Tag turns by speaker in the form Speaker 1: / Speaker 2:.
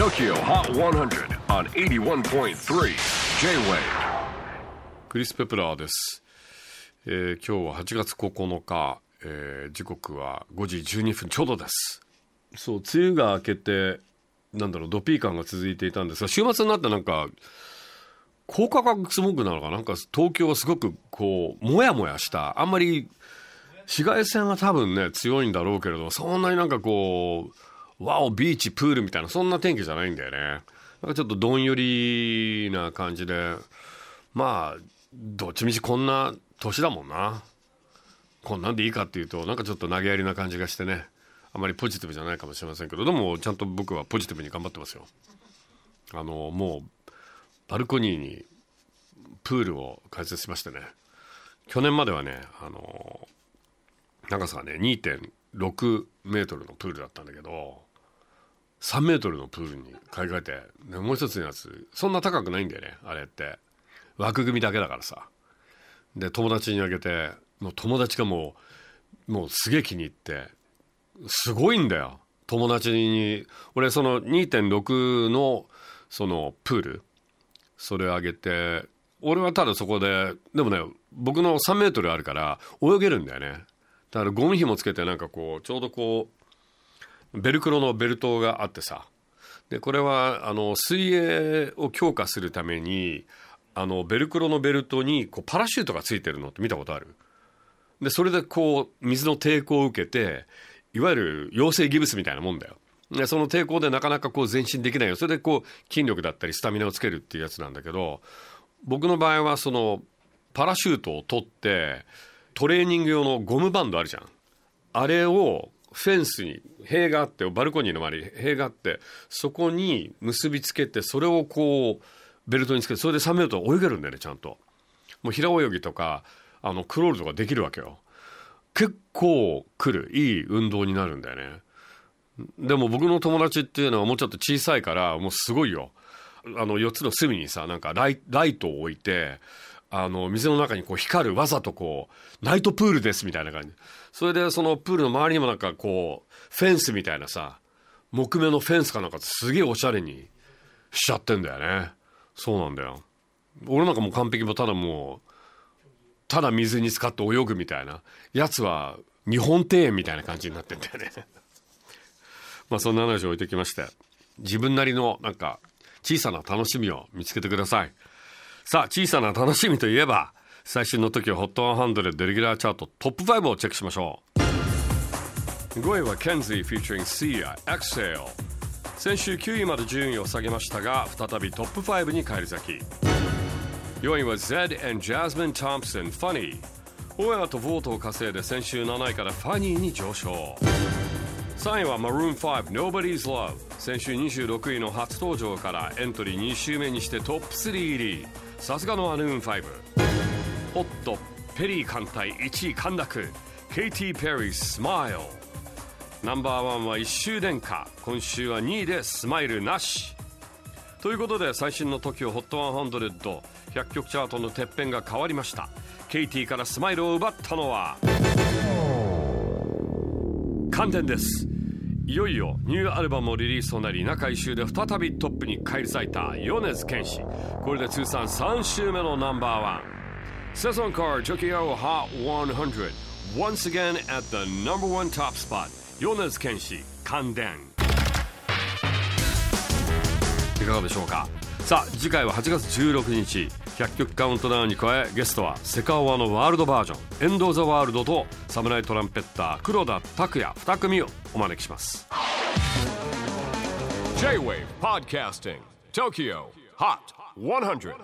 Speaker 1: TOKYO HOT 100 on 81.3 J-WAVE
Speaker 2: クリス・ペプラーです、えー今日は8月9日、えー時刻は5時12分ちょうどです。そう梅雨が明けてなんだろうドピー感が続いていたんですが週末になってなんか高価格スモッグなのかな？んか東京はすごくこうもやもやした。あんまり紫外線は多分ね強いんだろうけれどそんなになんかこうワオビーチプールみたいなそんな天気じゃないんだよね。なんかちょっとどんよりな感じでまあどっちみちこんな年だもんな。こんなんでいいかっていうとなんかちょっと投げやりな感じがしてね。あまりポジティブじゃないかもしれませんけどでもちゃんと僕はポジティブに頑張ってますよ。あのもうバルコニーにプールを開設しましてね。去年まではねあの長さがね2.6メートルのプールだったんだけど3メートルのプールに買い替えてもう一つのやつそんな高くないんだよねあれって。枠組みだけだからさ。で友達にあげてもう友達がもうもうすげえ気に入ってすごいんだよ。友達に俺その2.6のそのプールそれあげて俺はただそこででもね僕の3メートルあるから泳げるんだよね。だからゴム紐つけてなんかこうちょうどこうベルクロのベルトがあってさ。でこれはあの水泳を強化するためにあのベルクロのベルトにこうパラシュートがついてるの。って見たことある？でそれでこう水の抵抗を受けていわゆる陽性ギブスみたいなもんだよ。でその抵抗でなかなかこう前進できないよ。それでこう筋力だったりスタミナをつけるっていうやつなんだけど僕の場合はそのパラシュートを取ってトレーニング用のゴムバンドあるじゃん。あれをフェンスに塀があってバルコニーの周りに塀があってそこに結びつけてそれをこうベルトにつけてそれで3メートル泳げるんだよねちゃんと。もう平泳ぎとかあのクロールとかできるわけよ。結構来る。いい運動になるんだよね。でも僕の友達っていうのはもうちょっと小さいからもうすごいよ。あの4つの隅にさなんかライライトを置いてあの水の中にこう光るわざとこうナイトプールですみたいな感じ。それでそのプールの周りにもなんかこうフェンスみたいなさ木目のフェンスかなんかすげえおしゃれにしちゃってんだよね。そうなんだよ。俺なんかもう完璧もただもうただ水に浸かって泳ぐみたいな。やつは日本庭園みたいな感じになってんだよね。まあそんな話を置いてきまして自分なりのなんか小さな楽しみを見つけてください。さあ小さな楽しみといえば最新の時は HOT100 レギュラーチャートトップ5をチェックしましょう。5位は Kenzie featuring Sia Exhale 先週9位まで順位を下げましたが再びトップ5に返り咲き。4位は Zed and Jasmine Thompson Funny オエアとボートを稼いで先週7位からファニーに上昇。3位は Maroon 5 Nobody's Love 先週26位の初登場からエントリー2週目にしてトップ3入り。さすがのアヌーン5ホットペリー艦隊1位陥落。ケイティ・ペリー Smile ナンバーワンは1周殿下今週は2位でスマイルなし。ということで最新の TOKIOHOT100100 曲チャートのてっぺんが変わりました。ケイティからスマイルを奪ったのは関電です。いよいよニューアルバムもリリースとなり中1週で再びトップに返り咲いた米津玄師。これで通算3週目のナンバーワン。セゾンカー Tokyo Hot 100 Once again at the number one top spot 米津玄師関電いかがでしょうか？さあ次回は8月16日。100曲カウントダウンに加えゲストはセカオワのワールドバージョンエンド・ザ・ワールドとサムライトランペッター黒田拓也2組をお招きします。
Speaker 1: J-WAVE PODCASTING TOKYO HOT 100